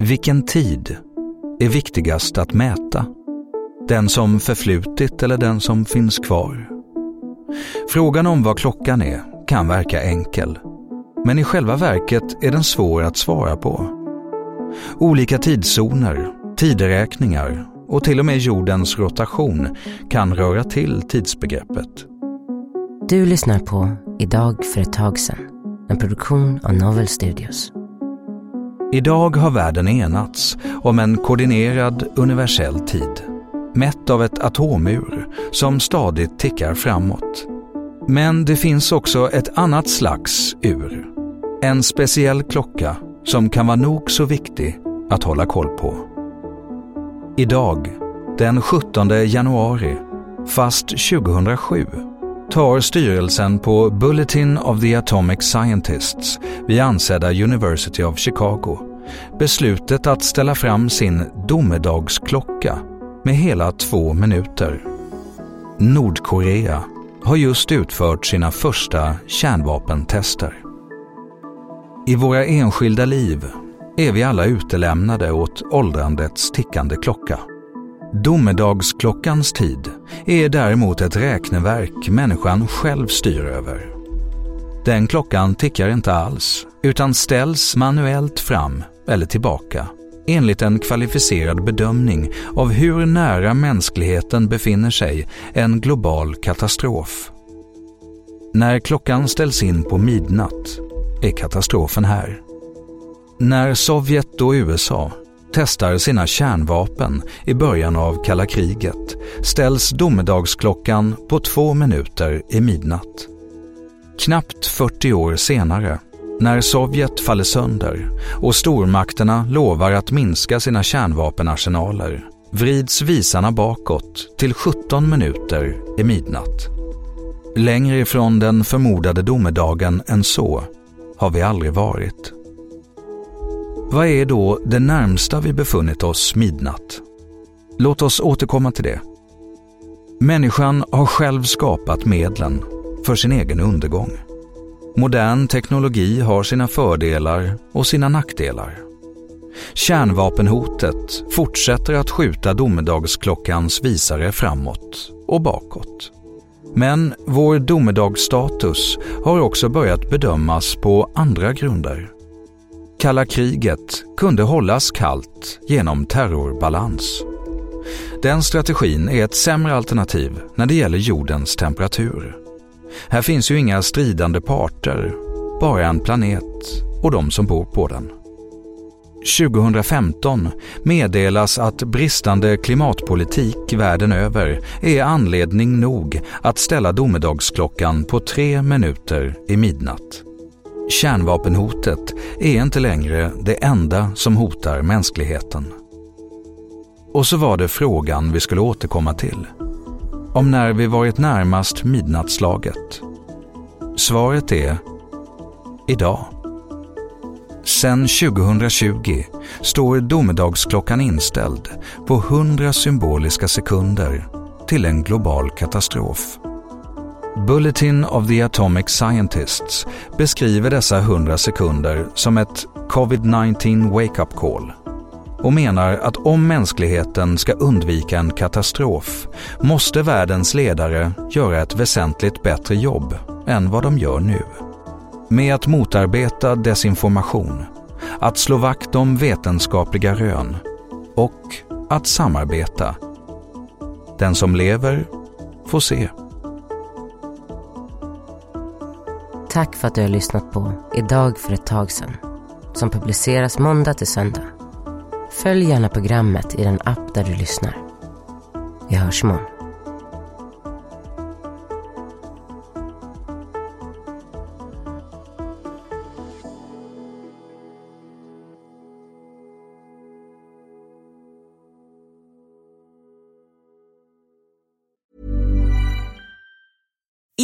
Vilken tid är viktigast att mäta? Den som förflutit eller den som finns kvar? Frågan om vad klockan är kan verka enkel, men i själva verket är den svår att svara på. Olika tidszoner, tideräkningar och till och med jordens rotation kan röra till tidsbegreppet. Du lyssnar på Idag för ett tag sedan, en produktion av Novel Studios. Idag har världen enats om en koordinerad universell tid, mätt av ett atomur som stadigt tickar framåt. Men det finns också ett annat slags ur. En speciell klocka som kan vara nog så viktig att hålla koll på. Idag, den 17 januari, fast 2007, tar styrelsen på Bulletin of the Atomic Scientists vid ansedda University of Chicago beslutet att ställa fram sin domedagsklocka med hela två minuter. Nordkorea har just utfört sina första kärnvapentester. I våra enskilda liv är vi alla utelämnade åt åldrandets tickande klocka. Domedagsklockans tid är däremot ett räkneverk människan själv styr över. Den klockan tickar inte alls, utan ställs manuellt fram eller tillbaka enligt en kvalificerad bedömning av hur nära mänskligheten befinner sig en global katastrof. När klockan ställs in på midnatt är katastrofen här. När Sovjet och USA testar sina kärnvapen i början av kalla kriget ställs domedagsklockan på två minuter i midnatt. Knappt 40 år senare, när Sovjet faller sönder och stormakterna lovar att minska sina kärnvapenarsenaler, vrids visarna bakåt till 17 minuter i midnatt. Längre ifrån den förmodade domedagen än så har vi aldrig varit. Vad är då det närmsta vi befunnit oss midnatt? Låt oss återkomma till det. Människan har själv skapat medlen för sin egen undergång. Modern teknologi har sina fördelar och sina nackdelar. Kärnvapenhotet fortsätter att skjuta domedagsklockans visare framåt och bakåt. Men vår domedagsstatus har också börjat bedömas på andra grunder. Kalla kriget kunde hållas kallt genom terrorbalans. Den strategin är ett sämre alternativ när det gäller jordens temperatur. Här finns ju inga stridande parter, bara en planet och de som bor på den. 2015 meddelas att bristande klimatpolitik världen över är anledning nog att ställa domedagsklockan på tre minuter i midnatt. Kärnvapenhotet är inte längre det enda som hotar mänskligheten. Och så var det frågan vi skulle återkomma till. Om när vi varit närmast midnattslaget. Svaret är idag. Sedan 2020 står domedagsklockan inställd på 100 symboliska sekunder till en global katastrof. Bulletin of the Atomic Scientists beskriver dessa 100 sekunder som ett Covid-19 wake-up call och menar att om mänskligheten ska undvika en katastrof måste världens ledare göra ett väsentligt bättre jobb än vad de gör nu. Med att motarbeta desinformation, att slå vakt om vetenskapliga rön och att samarbeta. Den som lever får se. Tack för att du har lyssnat på Idag för ett tag sedan som publiceras måndag till söndag. Följ gärna programmet i den app där du lyssnar. Vi hörs imorgon.